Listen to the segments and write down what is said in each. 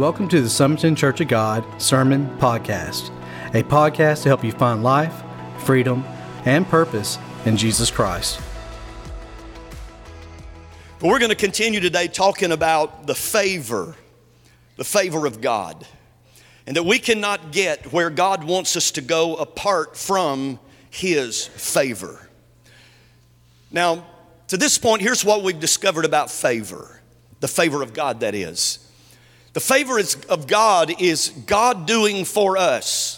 Welcome to the Summerton Church of God Sermon Podcast, a podcast to help you find life, freedom, and purpose in Jesus Christ. But we're going to continue today talking about the favor, the favor of God, and that we cannot get where God wants us to go apart from His favor. Now, to this point, here's what we've discovered about favor the favor of God, that is. The favor of God is God doing for us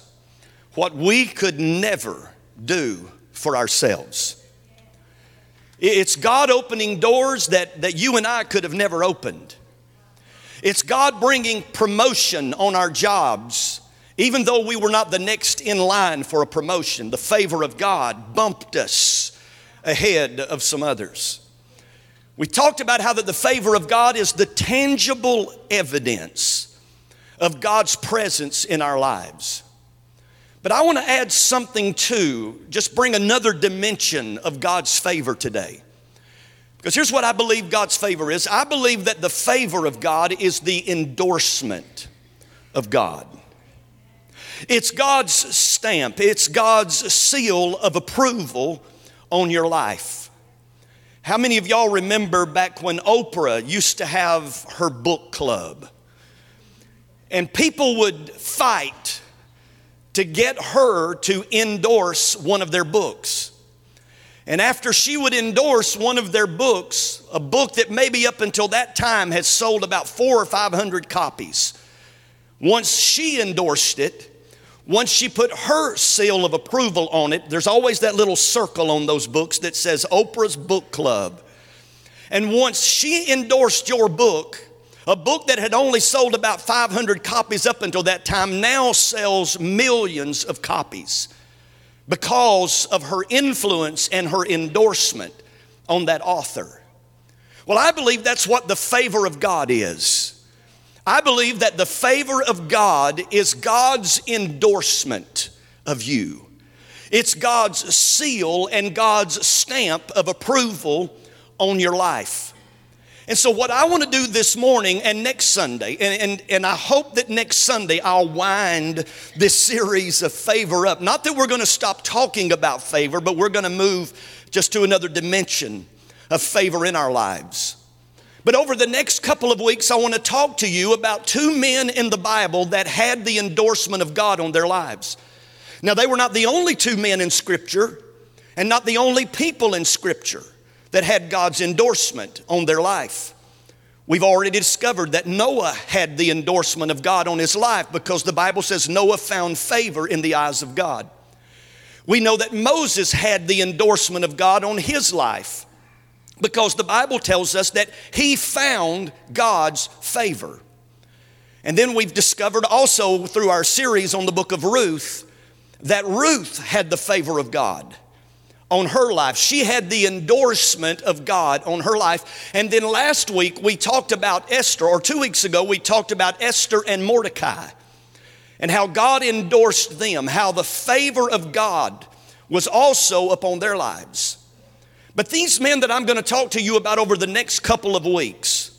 what we could never do for ourselves. It's God opening doors that, that you and I could have never opened. It's God bringing promotion on our jobs. Even though we were not the next in line for a promotion, the favor of God bumped us ahead of some others. We talked about how that the favor of God is the tangible evidence of God's presence in our lives. But I want to add something to, just bring another dimension of God's favor today. Because here's what I believe God's favor is I believe that the favor of God is the endorsement of God. It's God's stamp, it's God's seal of approval on your life. How many of y'all remember back when Oprah used to have her book club? And people would fight to get her to endorse one of their books. And after she would endorse one of their books, a book that maybe up until that time had sold about four or five hundred copies, once she endorsed it, once she put her seal of approval on it, there's always that little circle on those books that says Oprah's Book Club. And once she endorsed your book, a book that had only sold about 500 copies up until that time now sells millions of copies because of her influence and her endorsement on that author. Well, I believe that's what the favor of God is. I believe that the favor of God is God's endorsement of you. It's God's seal and God's stamp of approval on your life. And so, what I want to do this morning and next Sunday, and, and, and I hope that next Sunday I'll wind this series of favor up. Not that we're going to stop talking about favor, but we're going to move just to another dimension of favor in our lives. But over the next couple of weeks, I want to talk to you about two men in the Bible that had the endorsement of God on their lives. Now, they were not the only two men in Scripture and not the only people in Scripture that had God's endorsement on their life. We've already discovered that Noah had the endorsement of God on his life because the Bible says Noah found favor in the eyes of God. We know that Moses had the endorsement of God on his life because the Bible tells us that he found God's favor. And then we've discovered also through our series on the book of Ruth that Ruth had the favor of God on her life. She had the endorsement of God on her life. And then last week we talked about Esther, or two weeks ago we talked about Esther and Mordecai and how God endorsed them, how the favor of God was also upon their lives. But these men that I'm going to talk to you about over the next couple of weeks,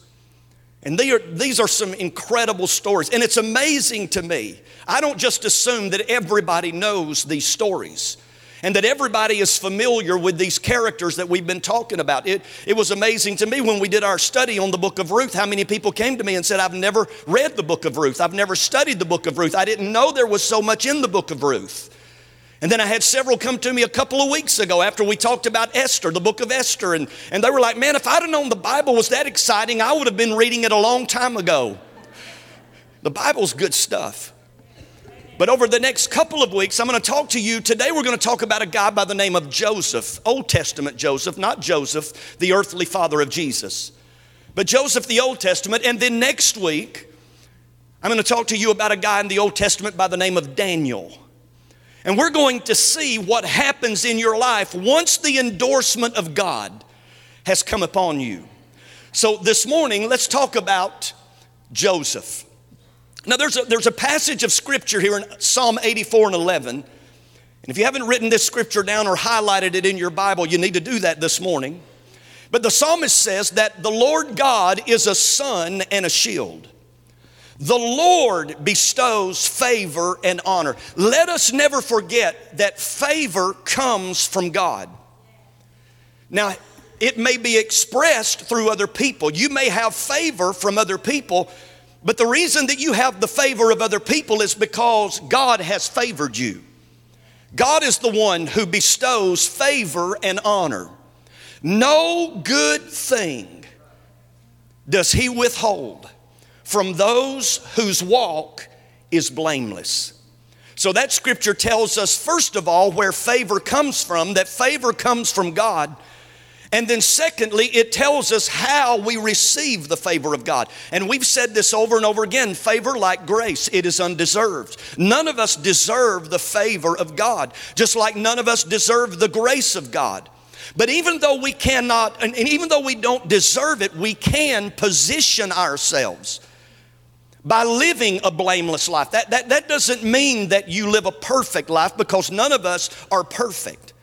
and are, these are some incredible stories. And it's amazing to me. I don't just assume that everybody knows these stories and that everybody is familiar with these characters that we've been talking about. It, it was amazing to me when we did our study on the book of Ruth how many people came to me and said, I've never read the book of Ruth, I've never studied the book of Ruth, I didn't know there was so much in the book of Ruth. And then I had several come to me a couple of weeks ago after we talked about Esther, the book of Esther, and, and they were like, Man, if I'd have known the Bible was that exciting, I would have been reading it a long time ago. The Bible's good stuff. But over the next couple of weeks, I'm going to talk to you. Today, we're going to talk about a guy by the name of Joseph, Old Testament Joseph, not Joseph, the earthly father of Jesus, but Joseph, the Old Testament. And then next week, I'm going to talk to you about a guy in the Old Testament by the name of Daniel. And we're going to see what happens in your life once the endorsement of God has come upon you. So this morning, let's talk about Joseph. Now, there's a, there's a passage of scripture here in Psalm 84 and 11. And if you haven't written this scripture down or highlighted it in your Bible, you need to do that this morning. But the psalmist says that the Lord God is a sun and a shield. The Lord bestows favor and honor. Let us never forget that favor comes from God. Now, it may be expressed through other people. You may have favor from other people, but the reason that you have the favor of other people is because God has favored you. God is the one who bestows favor and honor. No good thing does He withhold from those whose walk is blameless. So that scripture tells us, first of all, where favor comes from, that favor comes from God. And then, secondly, it tells us how we receive the favor of God. And we've said this over and over again favor, like grace, it is undeserved. None of us deserve the favor of God, just like none of us deserve the grace of God. But even though we cannot, and even though we don't deserve it, we can position ourselves by living a blameless life. That, that, that doesn't mean that you live a perfect life because none of us are perfect.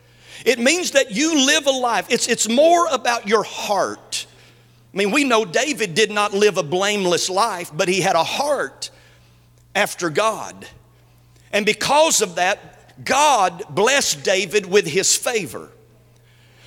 It means that you live a life, it's, it's more about your heart. I mean, we know David did not live a blameless life, but he had a heart after God. And because of that, God blessed David with his favor.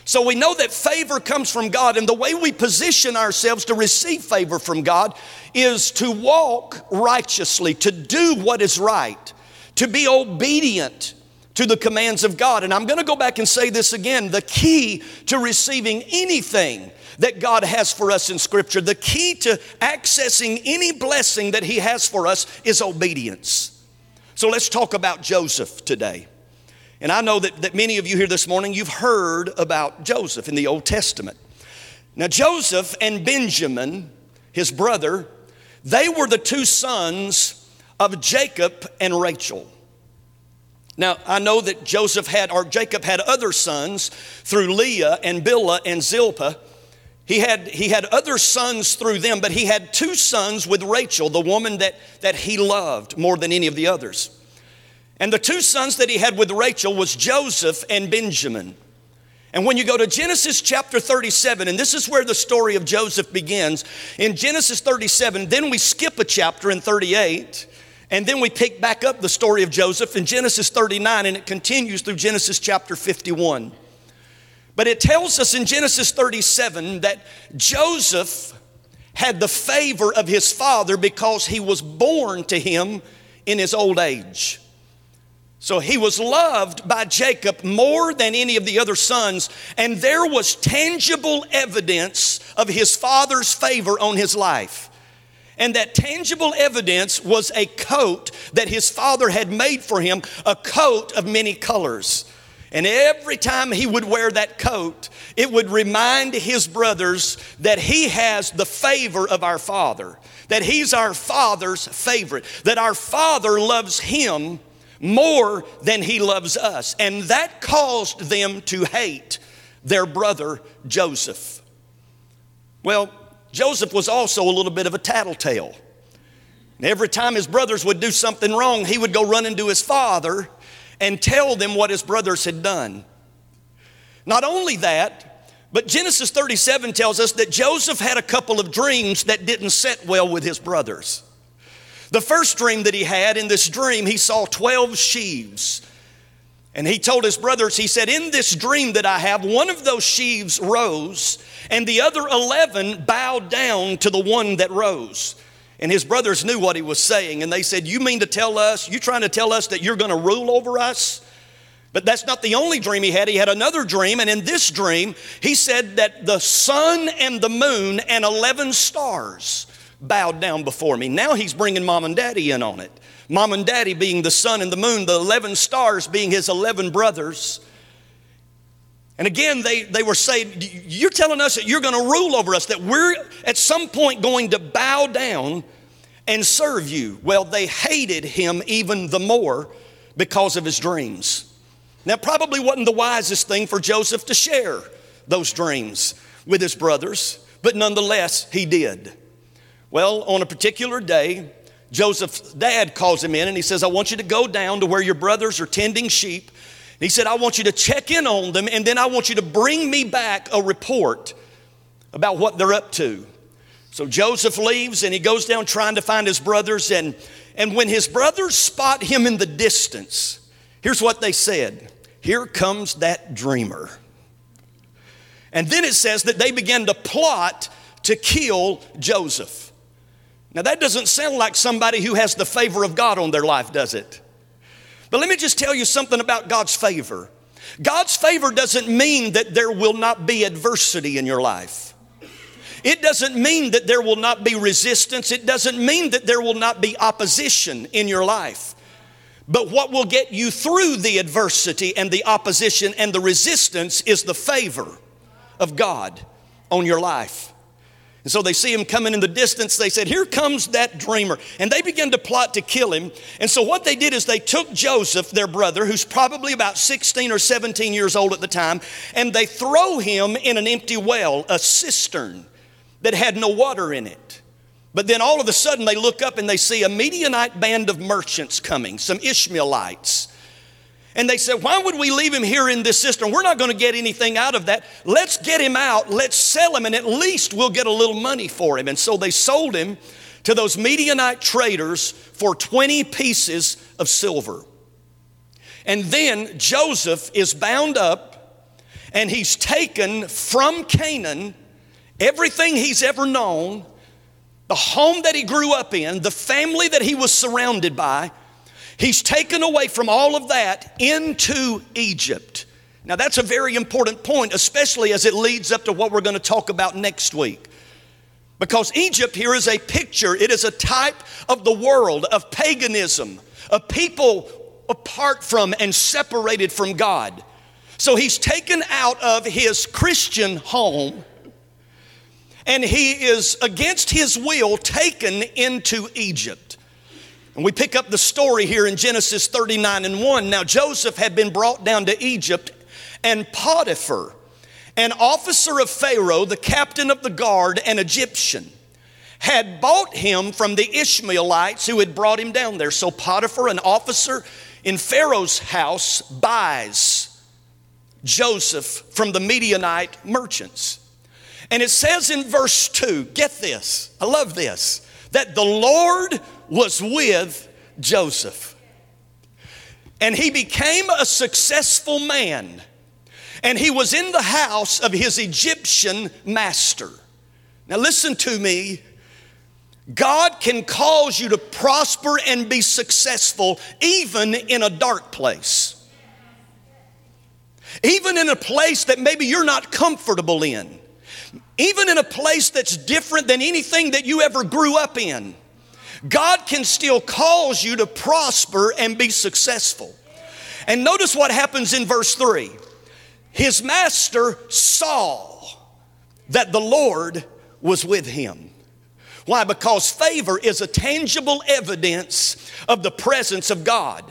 So we know that favor comes from God, and the way we position ourselves to receive favor from God is to walk righteously, to do what is right, to be obedient to the commands of God. And I'm going to go back and say this again the key to receiving anything that God has for us in Scripture, the key to accessing any blessing that He has for us is obedience. So let's talk about Joseph today. And I know that, that many of you here this morning, you've heard about Joseph in the Old Testament. Now, Joseph and Benjamin, his brother, they were the two sons of Jacob and Rachel. Now, I know that Joseph had, or Jacob had other sons through Leah and Bilhah and Zilpah. He had, he had other sons through them, but he had two sons with Rachel, the woman that, that he loved more than any of the others. And the two sons that he had with Rachel was Joseph and Benjamin. And when you go to Genesis chapter 37, and this is where the story of Joseph begins, in Genesis 37, then we skip a chapter in 38, and then we pick back up the story of Joseph in Genesis 39, and it continues through Genesis chapter 51. But it tells us in Genesis 37 that Joseph had the favor of his father because he was born to him in his old age. So he was loved by Jacob more than any of the other sons, and there was tangible evidence of his father's favor on his life. And that tangible evidence was a coat that his father had made for him, a coat of many colors. And every time he would wear that coat, it would remind his brothers that he has the favor of our father, that he's our father's favorite, that our father loves him more than he loves us. And that caused them to hate their brother Joseph. Well, Joseph was also a little bit of a tattletale. And every time his brothers would do something wrong, he would go run into his father and tell them what his brothers had done. Not only that, but Genesis 37 tells us that Joseph had a couple of dreams that didn't set well with his brothers. The first dream that he had, in this dream, he saw 12 sheaves. And he told his brothers, he said, In this dream that I have, one of those sheaves rose, and the other 11 bowed down to the one that rose. And his brothers knew what he was saying, and they said, You mean to tell us, you trying to tell us that you're going to rule over us? But that's not the only dream he had. He had another dream, and in this dream, he said that the sun and the moon and 11 stars bowed down before me. Now he's bringing mom and daddy in on it. Mom and daddy being the sun and the moon, the 11 stars being his 11 brothers. And again, they, they were saying, You're telling us that you're going to rule over us, that we're at some point going to bow down and serve you. Well, they hated him even the more because of his dreams. Now, probably wasn't the wisest thing for Joseph to share those dreams with his brothers, but nonetheless, he did. Well, on a particular day, Joseph's dad calls him in and he says, I want you to go down to where your brothers are tending sheep. He said, I want you to check in on them and then I want you to bring me back a report about what they're up to. So Joseph leaves and he goes down trying to find his brothers. And, and when his brothers spot him in the distance, here's what they said Here comes that dreamer. And then it says that they began to plot to kill Joseph. Now, that doesn't sound like somebody who has the favor of God on their life, does it? But let me just tell you something about God's favor. God's favor doesn't mean that there will not be adversity in your life. It doesn't mean that there will not be resistance. It doesn't mean that there will not be opposition in your life. But what will get you through the adversity and the opposition and the resistance is the favor of God on your life. And so they see him coming in the distance. They said, Here comes that dreamer. And they began to plot to kill him. And so what they did is they took Joseph, their brother, who's probably about 16 or 17 years old at the time, and they throw him in an empty well, a cistern that had no water in it. But then all of a sudden they look up and they see a Midianite band of merchants coming, some Ishmaelites. And they said, Why would we leave him here in this cistern? We're not going to get anything out of that. Let's get him out. Let's sell him, and at least we'll get a little money for him. And so they sold him to those Midianite traders for 20 pieces of silver. And then Joseph is bound up and he's taken from Canaan everything he's ever known, the home that he grew up in, the family that he was surrounded by He's taken away from all of that into Egypt. Now, that's a very important point, especially as it leads up to what we're going to talk about next week. Because Egypt here is a picture, it is a type of the world, of paganism, of people apart from and separated from God. So he's taken out of his Christian home and he is, against his will, taken into Egypt. And we pick up the story here in Genesis 39 and 1. Now, Joseph had been brought down to Egypt, and Potiphar, an officer of Pharaoh, the captain of the guard, an Egyptian, had bought him from the Ishmaelites who had brought him down there. So, Potiphar, an officer in Pharaoh's house, buys Joseph from the Midianite merchants. And it says in verse 2, get this, I love this, that the Lord was with Joseph. And he became a successful man. And he was in the house of his Egyptian master. Now, listen to me. God can cause you to prosper and be successful even in a dark place. Even in a place that maybe you're not comfortable in. Even in a place that's different than anything that you ever grew up in. God can still cause you to prosper and be successful. And notice what happens in verse 3 His master saw that the Lord was with him. Why? Because favor is a tangible evidence of the presence of God.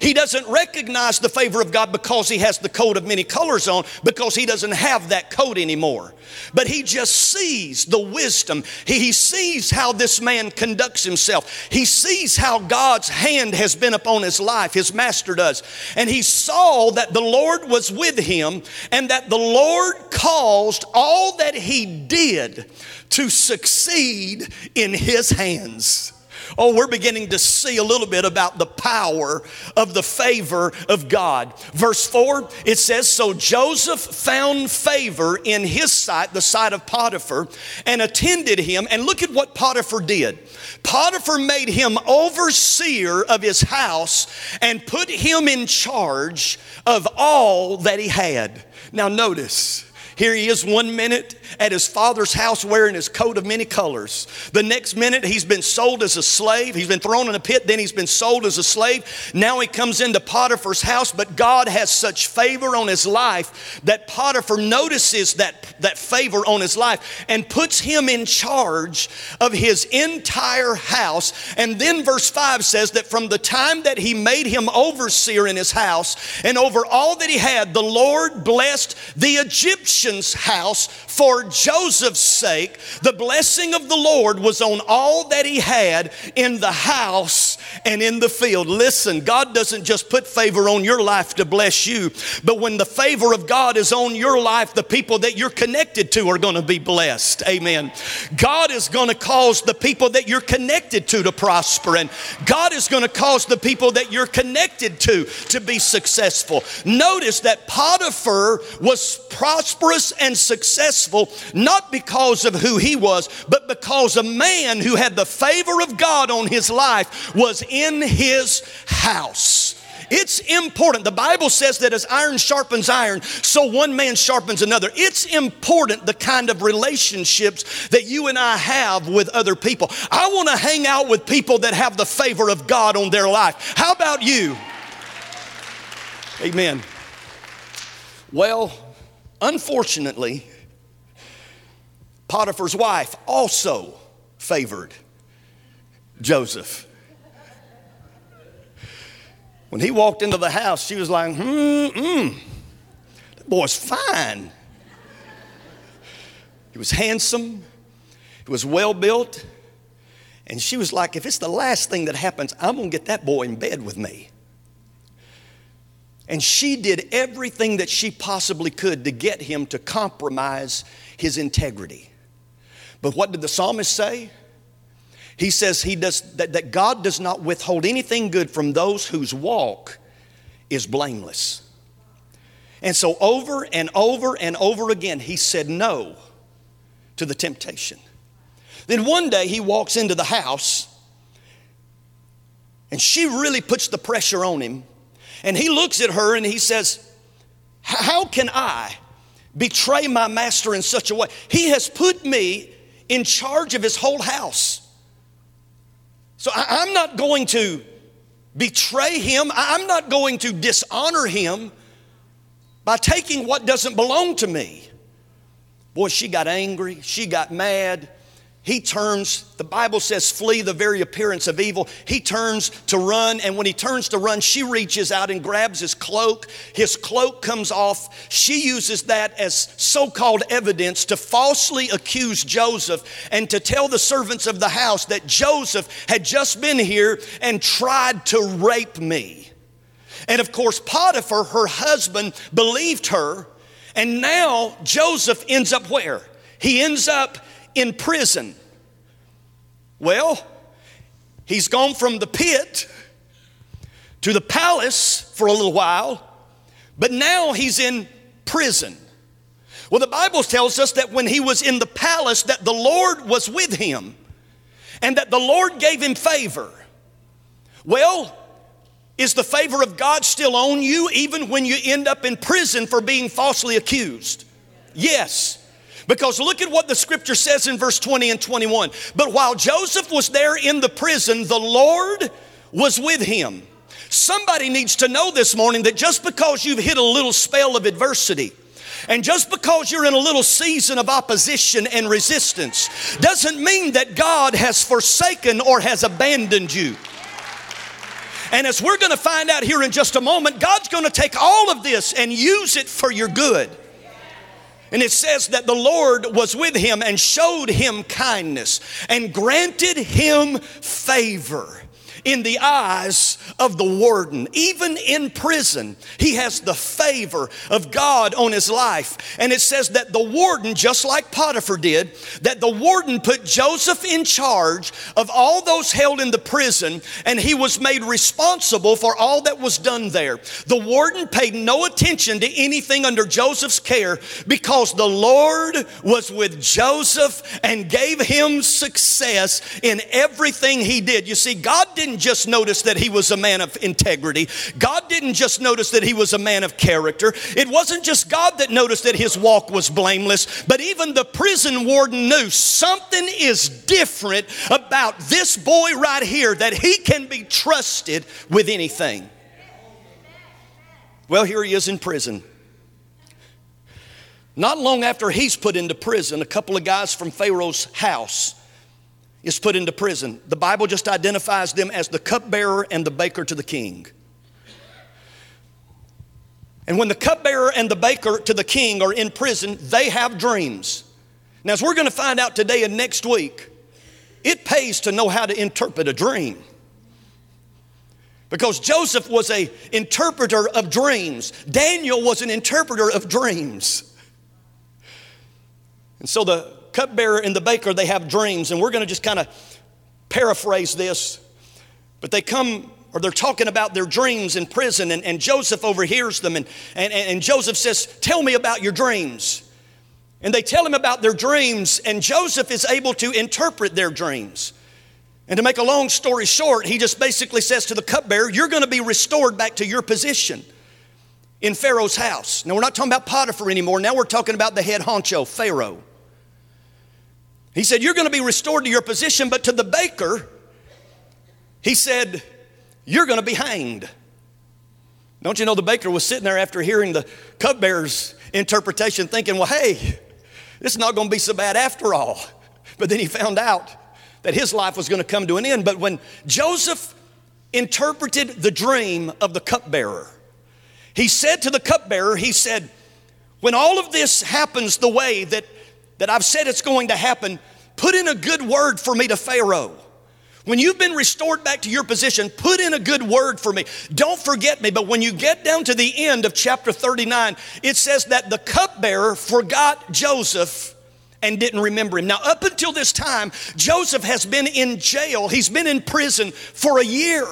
He doesn't recognize the favor of God because he has the coat of many colors on, because he doesn't have that coat anymore. But he just sees the wisdom. He, sees how this man conducts himself. He sees how God's hand has been upon his life, his master does. And he saw that the Lord was with him and that the Lord caused all that he did to succeed in his hands. Oh, we're beginning to see a little bit about the power of the favor of God. Verse 4, it says, So Joseph found favor in his sight, the sight of Potiphar, and attended him. And look at what Potiphar did. Potiphar made him overseer of his house and put him in charge of all that he had. Now, notice, here he is one minute at his father's house wearing his coat of many colors. The next minute, he's been sold as a slave. He's been thrown in a pit, then he's been sold as a slave. Now he comes into Potiphar's house, but God has such favor on his life that Potiphar notices that, that favor on his life and puts him in charge of his entire house. And then verse 5 says that from the time that he made him overseer in his house and over all that he had, the Lord blessed the Egyptian Egyptian's house for Joseph's sake, the blessing of the Lord was on all that he had in the house and in the field. Listen, God doesn't just put favor on your life to bless you, but when the favor of God is on your life, the people that you're connected to are going to be blessed. Amen. God is going to cause the people that you're connected to to prosper, and God is going to cause the people that you're connected to to be successful. Notice that Potiphar was prosperous and successful not because of who he was, but because a man who had the favor of God on his life was in his house. It's important. The Bible says that as iron sharpens iron, so one man sharpens another. It's important the kind of relationships that you and I have with other people. I want to hang out with people that have the favor of God on their life. How about you? Amen. Well, unfortunately, Potiphar's wife also favored Joseph. When he walked into the house, she was like, hmm, hmm, that boy's fine. He was handsome, he was well built, and she was like, if it's the last thing that happens, I'm gonna get that boy in bed with me. And she did everything that she possibly could to get him to compromise his integrity. But what did the psalmist say? He says he does, that, that God does not withhold anything good from those whose walk is blameless. And so, over and over and over again, he said no to the temptation. Then one day he walks into the house and she really puts the pressure on him. And he looks at her and he says, How can I betray my master in such a way? He has put me in charge of his whole house. So I, am not going to betray him, I'm not going to dishonor him by taking what doesn't belong to me. Boy, she got angry, she got mad, he turns, the Bible says, flee the very appearance of evil. He turns to run, and when he turns to run, she reaches out and grabs his cloak. His cloak comes off. She uses that as so called evidence to falsely accuse Joseph and to tell the servants of the house that Joseph had just been here and tried to rape me. And of course, Potiphar, her husband, believed her, and now Joseph ends up where? He ends up in prison. Well, he's gone from the pit to the palace for a little while, but now he's in prison. Well, the Bible tells us that when he was in the palace that the Lord was with him and that the Lord gave him favor. Well, is the favor of God still on you even when you end up in prison for being falsely accused? Yes. Because look at what the scripture says in verse 20 and 21. But while Joseph was there in the prison, the Lord was with him. Somebody needs to know this morning that just because you've hit a little spell of adversity, and just because you're in a little season of opposition and resistance doesn't mean that God has forsaken or has abandoned you. And as we're to find out here in just a moment, God's to take all of this and use it for your good. And it says that the Lord was with him and showed him kindness and granted him favor in the eyes of the warden. Even in prison, he has the favor of God on his life. And it says that the warden, just like Potiphar did, that the warden put Joseph in charge of all those held in the prison, and he was made responsible for all that was done there. The warden paid no attention to anything under Joseph's care because the Lord was with Joseph and gave him success in everything he did. You see, God didn't didn't just notice that he was a man of integrity. God didn't just notice that he was a man of character. It wasn't just God that noticed that his walk was blameless, but even the prison warden knew something is different about this boy right here that he can be trusted with anything. Well, here he is in prison. Not long after he's put into prison, a couple of guys from Pharaoh's house is put into prison. The Bible just identifies them as the cupbearer and the baker to the king. And when the cupbearer and the baker to the king are in prison, they have dreams. Now, as we're going to find out today and next week, it pays to know how to interpret a dream. Because Joseph was a interpreter of dreams. Daniel was an interpreter of dreams. And so the cupbearer and the baker, they have dreams, and we're going to just kind of paraphrase this. But they come or they're talking about their dreams in prison, and, and Joseph overhears them, and, and, and Joseph says, Tell me about your dreams. And they tell him about their dreams, and Joseph is able to interpret their dreams. And to make a long story short, he just basically says to the cupbearer, You're going to be restored back to your position in Pharaoh's house. Now, we're not talking about Potiphar anymore. Now we're talking about the head honcho, Pharaoh. He said, You're going to be restored to your position, but to the baker, he said, you're going to be hanged. Don't you know the baker was sitting there after hearing the cupbearer's interpretation, thinking, well, hey, this is not going to be so bad after all. But then he found out that his life was going to come to an end. But when Joseph interpreted the dream of the cupbearer, he said to the cupbearer, he said, when all of this happens the way that, that I've said it's going to happen, put in a good word for me to Pharaoh. When you've been restored back to your position, put in a good word for me. Don't forget me. But when you get down to the end of chapter 39, it says that the cupbearer forgot Joseph and didn't remember him. Now, up until this time, Joseph has been in jail, he's been in prison for a year.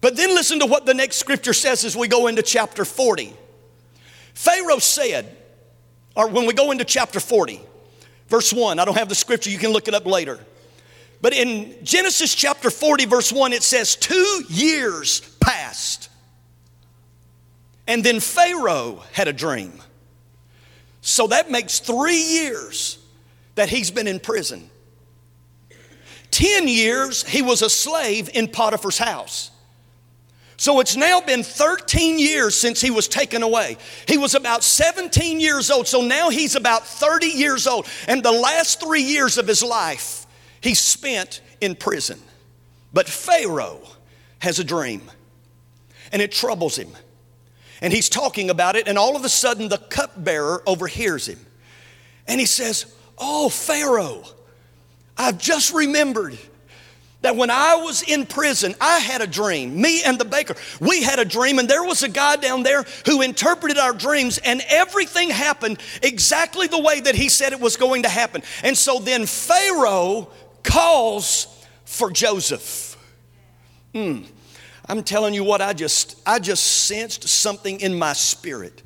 But then listen to what the next scripture says as we go into chapter 40. Pharaoh said, or when we go into chapter 40, verse 1, I don't have the scripture, you can look it up later. But in Genesis chapter 40, verse 1, it says, Two years passed. And then Pharaoh had a dream. So that makes three years that he's been in prison. Ten years he was a slave in Potiphar's house. So it's now been 13 years since he was taken away. He was about 17 years old, so now he's about 30 years old. And the last three years of his life, he spent in prison. But Pharaoh has a dream and it troubles him. And he's talking about it, and all of a sudden the cupbearer overhears him. And he says, Oh, Pharaoh, I've just remembered that when I was in prison, I had a dream. Me and the baker, we had a dream, and there was a guy down there who interpreted our dreams, and everything happened exactly the way that he said it was going to happen. And so then Pharaoh calls for Joseph. Hmm. I'm telling you what, I just, I just sensed something in my spirit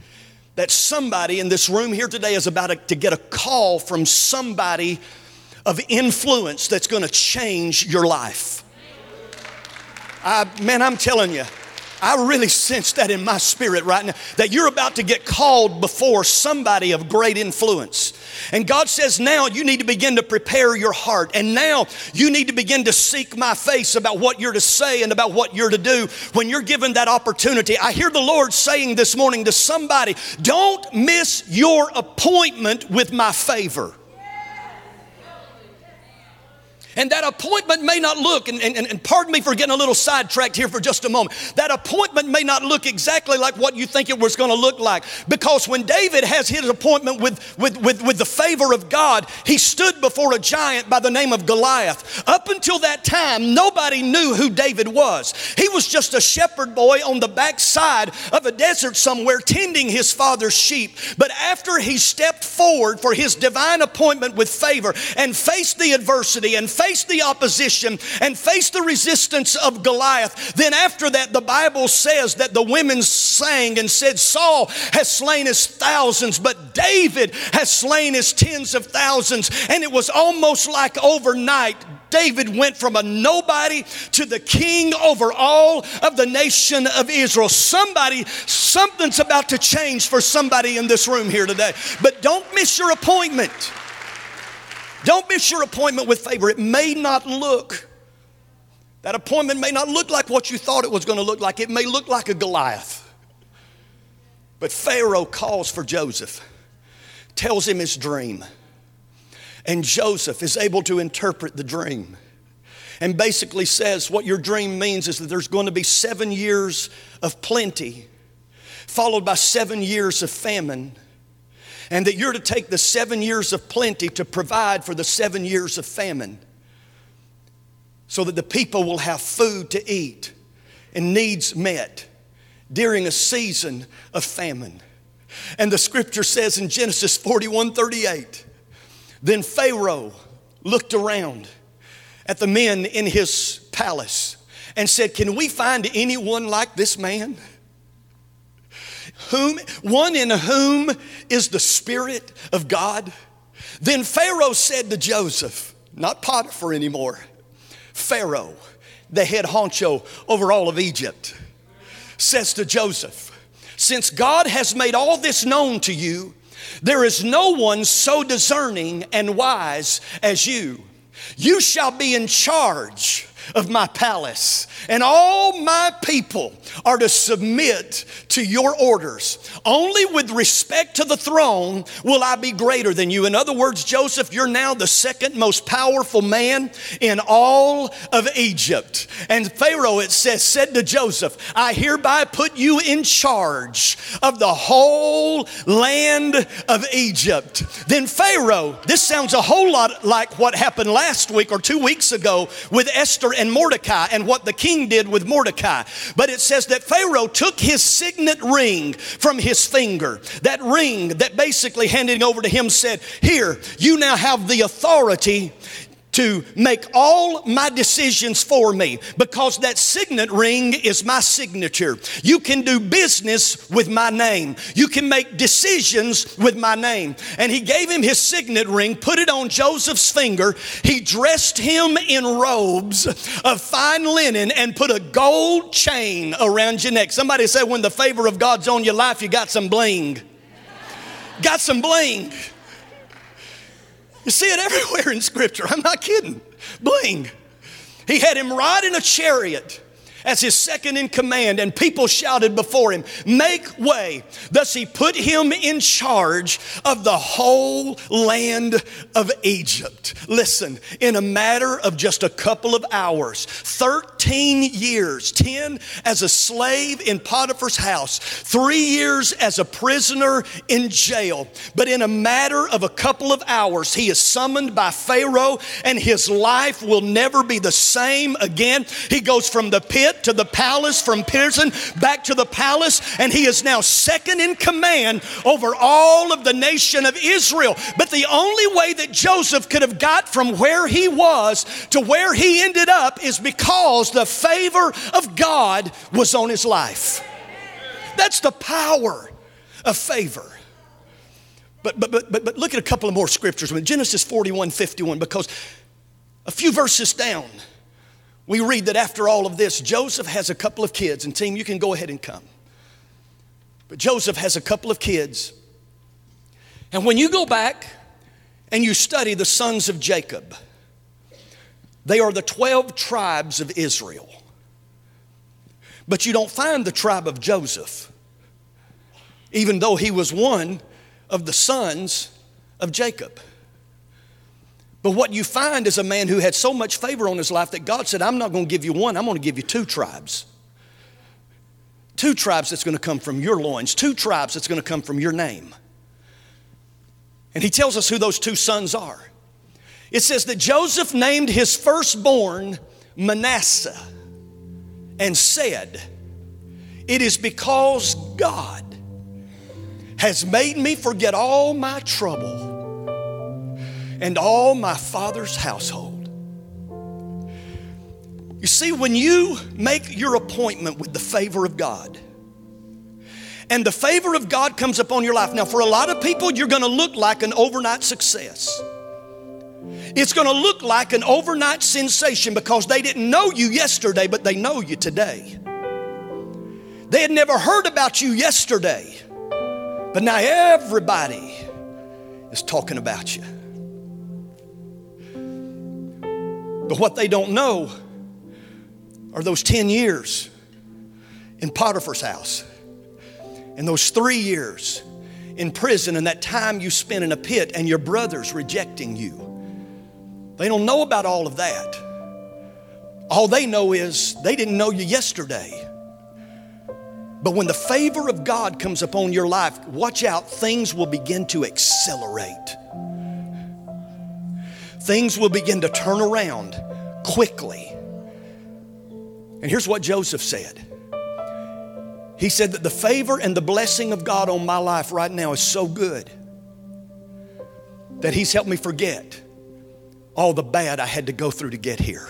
that somebody in this room here today is about to get a call from somebody of influence that's going to change your life. I, man, I'm telling you, I really sense that in my spirit right now that you're about to get called before somebody of great influence. And God says, now you need to begin to prepare your heart. And now you need to begin to seek my face about what you're to say and about what you're to do when you're given that opportunity. I hear the Lord saying this morning to somebody, don't miss your appointment with my favor. And that appointment may not look, and, and, and, pardon me for getting a little sidetracked here for just a moment. That appointment may not look exactly like what you think it was going to look like. Because when David has his appointment with, with, with, with the favor of God, he stood before a giant by the name of Goliath. Up until that time, nobody knew who David was. He was just a shepherd boy on the backside of a desert somewhere tending his father's sheep. But after he stepped forward for his divine appointment with favor and faced the adversity and the opposition and faced the resistance of Goliath, then after that, the Bible says that the women sang and said, Saul has slain his thousands, but David has slain his tens of thousands. And it was almost like overnight, David went from a nobody to the king over all of the nation of Israel. Somebody, something's about to change for somebody in this room here today. But don't miss your appointment. Don't miss your appointment with favor. It may not look, that appointment may not look like what you thought it was going to look like. It may look like a Goliath. But Pharaoh calls for Joseph, tells him his dream. And Joseph is able to interpret the dream and basically says what your dream means is that there's going to be seven years of plenty followed by seven years of famine, and that you're to take the seven years of plenty to provide for the seven years of famine so that the people will have food to eat and needs met during a season of famine. And the scripture says in Genesis 41 38, then Pharaoh looked around at the men in his palace and said, Can we find anyone like this man? Whom, one in whom is the Spirit of God? Then Pharaoh said to Joseph, not Potiphar anymore, Pharaoh, the head honcho over all of Egypt, says to Joseph, Since God has made all this known to you, there is no one so discerning and wise as you. You shall be in charge of my palace, and all my people are to submit to your orders. Only with respect to the throne will I be greater than you. In other words, Joseph, you're now the second most powerful man in all of Egypt. And Pharaoh, it says, said to Joseph, I hereby put you in charge of the whole land of Egypt. Then Pharaoh, this sounds a whole lot like what happened last week or two weeks ago with Esther and Mordecai and what the king did with Mordecai. But it says that Pharaoh took his signet ring from his finger. That ring that basically handing over to him said, Here, you now have the authority to make all my decisions for me because that signet ring is my signature. You can do business with my name. You can make decisions with my name. And he gave him his signet ring, put it on Joseph's finger. He dressed him in robes of fine linen and put a gold chain around your neck. Somebody said, when the favor of God's on your life, you got some bling. Got some bling. You see it everywhere in Scripture. I'm not kidding. Bling. He had him ride in a chariot as his second in command, and people shouted before him, Make way. Thus he put him in charge of the whole land of Egypt. Listen, in a matter of just a couple of hours, 13 years, 10 as a slave in Potiphar's house, three years as a prisoner in jail. But in a matter of a couple of hours, he is summoned by Pharaoh, and his life will never be the same again. He goes from the pit to the palace, from prison back to the palace, and he is now second in command over all of the nation of Israel. But the only way that Joseph could have got from where he was to where he ended up is because the favor of God was on his life. That's the power of favor. But, but, but, but, look at a couple of more scriptures. Genesis 41 51, because a few verses down, we read that after all of this, Joseph has a couple of kids, and team, you can go ahead and come. But Joseph has a couple of kids. And when you go back and you study the sons of Jacob, they are the 12 tribes of Israel. But you don't find the tribe of Joseph, even though he was one of the sons of Jacob. But what you find is a man who had so much favor on his life that God said, I'm not going to give you one, I'm going to give you two tribes. Two tribes that's going to come from your loins, two tribes that's going to come from your name. And he tells us who those two sons are. It says that Joseph named his firstborn Manasseh and said, It is because God has made me forget all my trouble and all my father's household. You see, when you make your appointment with the favor of God, and the favor of God comes upon your life. Now, for a lot of people, you're to look like an overnight success. It's going to look like an overnight sensation because they didn't know you yesterday, but they know you today. They had never heard about you yesterday, but now everybody is talking about you. But what they don't know are those 10 years in Potiphar's house and those three years in prison and that time you spent in a pit and your brothers rejecting you. They don't know about all of that. All they know is they didn't know you yesterday. But when the favor of God comes upon your life, watch out, things will begin to accelerate. Things will begin to turn around quickly. And here's what Joseph said He said that the favor and the blessing of God on my life right now is so good that He's helped me forget all the bad I had to go through to get here.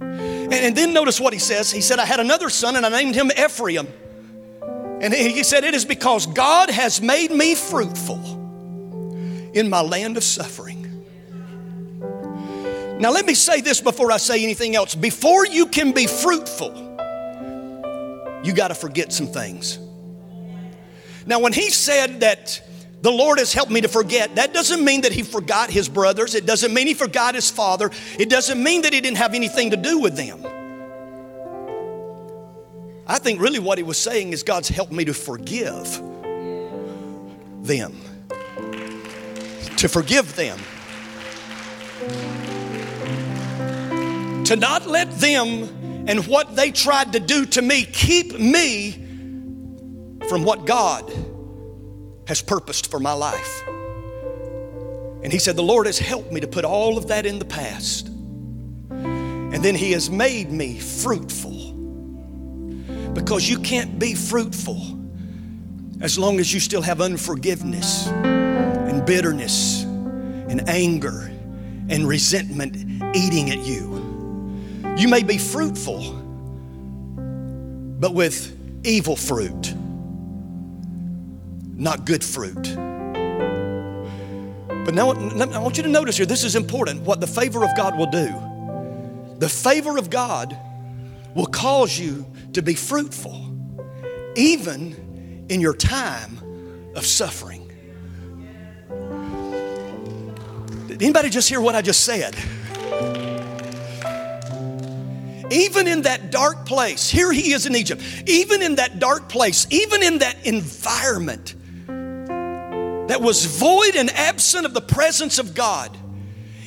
And, and, then notice what he says. He said, I had another son and I named him Ephraim. And he said, It is because God has made me fruitful in my land of suffering. Now, let me say this before I say anything else. Before you can be fruitful, you got to forget some things. Now, when he said that the Lord has helped me to forget, that doesn't mean that he forgot his brothers. It doesn't mean he forgot his father. It doesn't mean that he didn't have anything to do with them. I think really what he was saying is God's helped me to forgive them. To forgive them. To not let them and what they tried to do to me keep me from what God has purposed for my life. And he said, The Lord has helped me to put all of that in the past. And then he has made me fruitful. Because you can't be fruitful as long as you still have unforgiveness and bitterness and anger and resentment eating at you. You may be fruitful, but with evil fruit not good fruit. But now I want you to notice here, this is important what the favor of God will do. The favor of God will cause you to be fruitful, even in your time of suffering. Did anybody just hear what I just said? Even in that dark place, here he is in Egypt, even in that dark place, even in that environment, that was void and absent of the presence of God.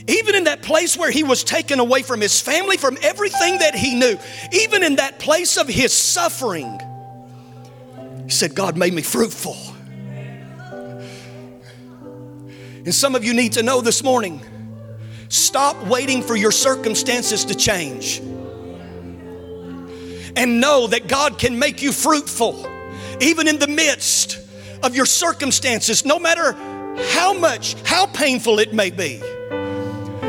Even in that place where he was taken away from his family, from everything that he knew, even in that place of his suffering, he said, God made me fruitful. And some of you need to know this morning stop waiting for your circumstances to change. And know that God can make you fruitful, even in the midst of your circumstances, no matter how much, how painful it may be.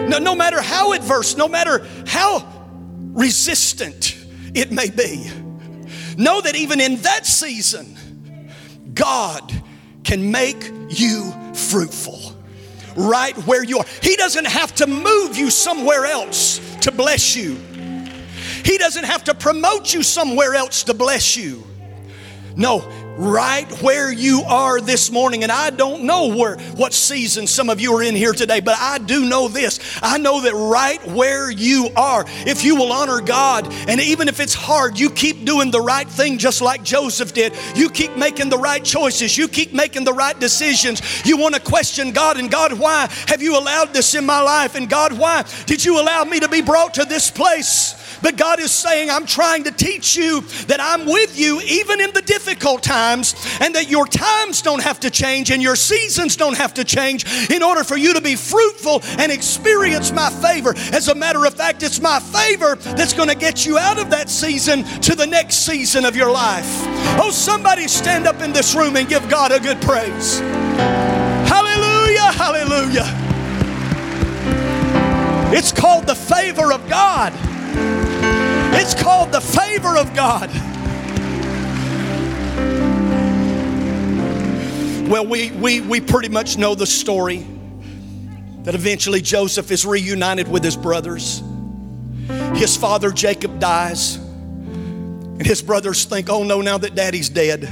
No, no matter how adverse, no matter how resistant it may be. Know that even in that season, God can make you fruitful right where you are. He doesn't have to move you somewhere else to bless you. He doesn't have to promote you somewhere else to bless you. No, right where you are this morning. And I don't know where what season some of you are in here today, but I do know this. I know that right where you are, if you will honor God, and even if it's hard, you keep doing the right thing just like Joseph did. You keep making the right choices. You keep making the right decisions. You want to question God and God, why have you allowed this in my life? And God, why did you allow me to be brought to this place? But God is saying, I'm trying to teach you that I'm with you even in the difficult times, and that your times don't have to change and your seasons don't have to change in order for you to be fruitful and experience my favor. As a matter of fact, it's my favor that's going to get you out of that season to the next season of your life. Oh, somebody stand up in this room and give God a good praise. Hallelujah, hallelujah. It's called the favor of God. It's called the favor of God. Well, we, we, we pretty much know the story that eventually Joseph is reunited with his brothers. His father Jacob dies, and his brothers think, oh no, now that daddy's dead,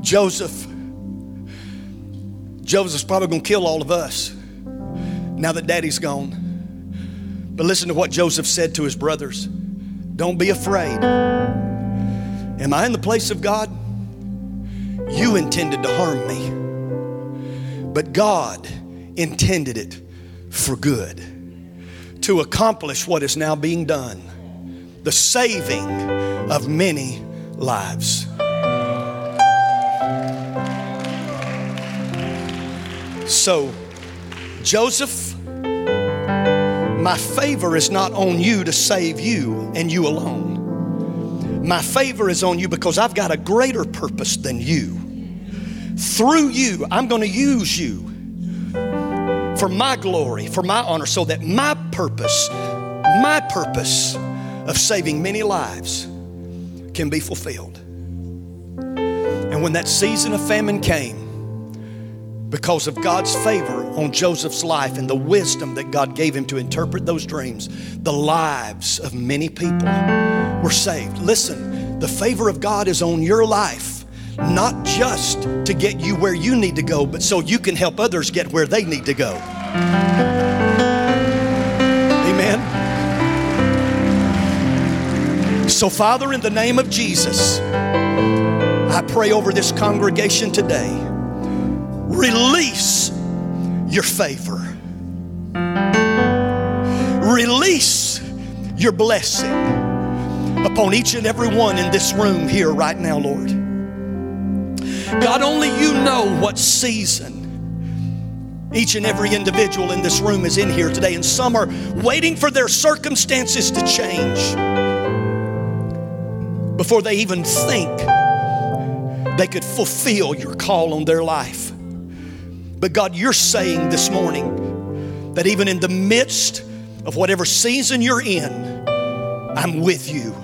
Joseph, Joseph's probably gonna kill all of us now that daddy's gone. But listen to what Joseph said to his brothers. Don't be afraid. Am I in the place of God? You intended to harm me, but God intended it for good to accomplish what is now being done. the saving of many lives. So, Joseph, my favor is not on you to save you and you alone. My favor is on you because I've got a greater purpose than you. Through you, I'm going to use you for my glory, for my honor, so that my purpose, my purpose of saving many lives can be fulfilled. And when that season of famine came, because of God's favor on Joseph's life and the wisdom that God gave him to interpret those dreams, the lives of many people were saved. Listen, the favor of God is on your life not just to get you where you need to go, but so you can help others get where they need to go. Amen. So, Father, in the name of Jesus, I pray over this congregation today. Release your favor. Release your blessing upon each and every one in this room here right now, Lord. God, only you know what season each and every individual in this room is in here today, and some are waiting for their circumstances to change before they even think they could fulfill your call on their life. But God, you're saying this morning that even in the midst of whatever season you're in, I'm with you.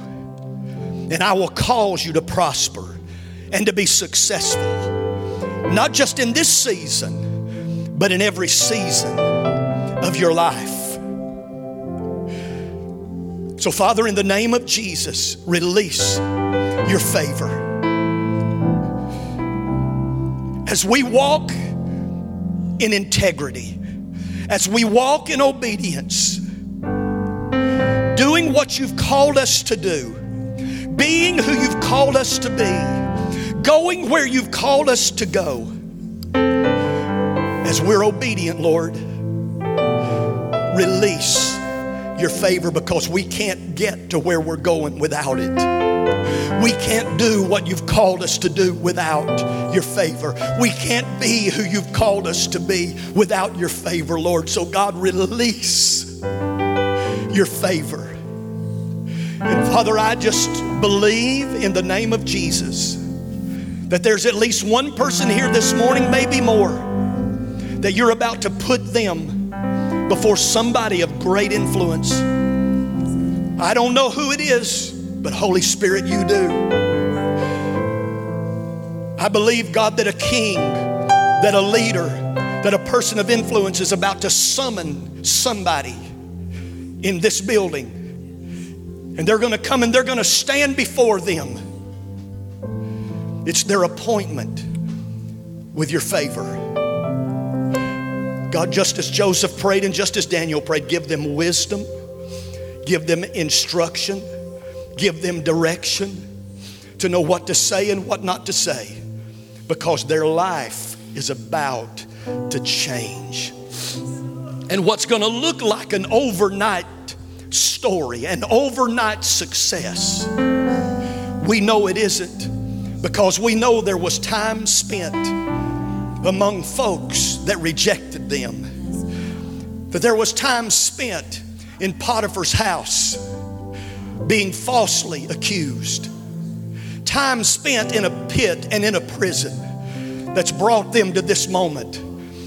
And I will cause you to prosper and to be successful. Not just in this season, but in every season of your life. So, Father, in the name of Jesus, release your favor. As we walk in integrity, as we walk in obedience, doing what you've called us to do, being who you've called us to be, going where you've called us to go. As we're obedient, Lord, release your favor because we can't get to where we're going without it. We can't do what you've called us to do without your favor. We can't be who you've called us to be without your favor, Lord. So, God, release your favor. And Father, I just believe in the name of Jesus that there's at least one person here this morning, maybe more, that you're about to put them before somebody of great influence. I don't know who it is, but Holy Spirit, you do. I believe, God, that a king, that a leader, that a person of influence is about to summon somebody in this building. And they're going to come and they're going to stand before them. It's their appointment with your favor. God, just as Joseph prayed and just as Daniel prayed, give them wisdom, give them instruction, give them direction to know what to say and what not to say because their life is about to change. And what's going to look like an overnight story, an overnight success, we know it isn't because we know there was time spent among folks that rejected them. That there was time spent in Potiphar's house being falsely accused. Time spent in a pit and in a prison that's brought them to this moment.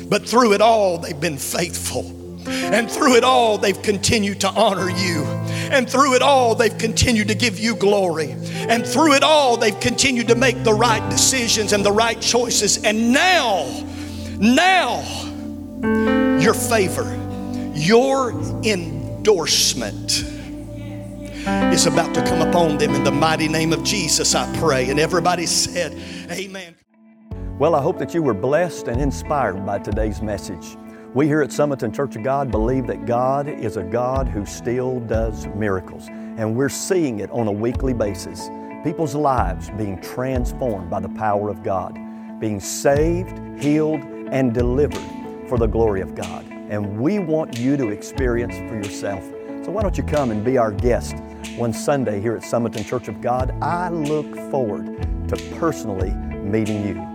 But through it all, they've been faithful. And through it all, they've continued to honor you. And through it all, they've continued to give you glory. And through it all, they've continued to make the right decisions and the right choices. And now, now, your favor, your endorsement is about to come upon them in the mighty name of Jesus, I pray. And everybody said, Amen. Well, I hope that you were blessed and inspired by today's message. We here at Sumiton Church of God believe that God is a God who still does miracles, and we're seeing it on a weekly basis. People's lives being transformed by the power of God, being saved, healed, and delivered for the glory of God. And we want you to experience for yourself So why don't you come and be our guest one Sunday here at Sumiton Church of God? I look forward to personally meeting you.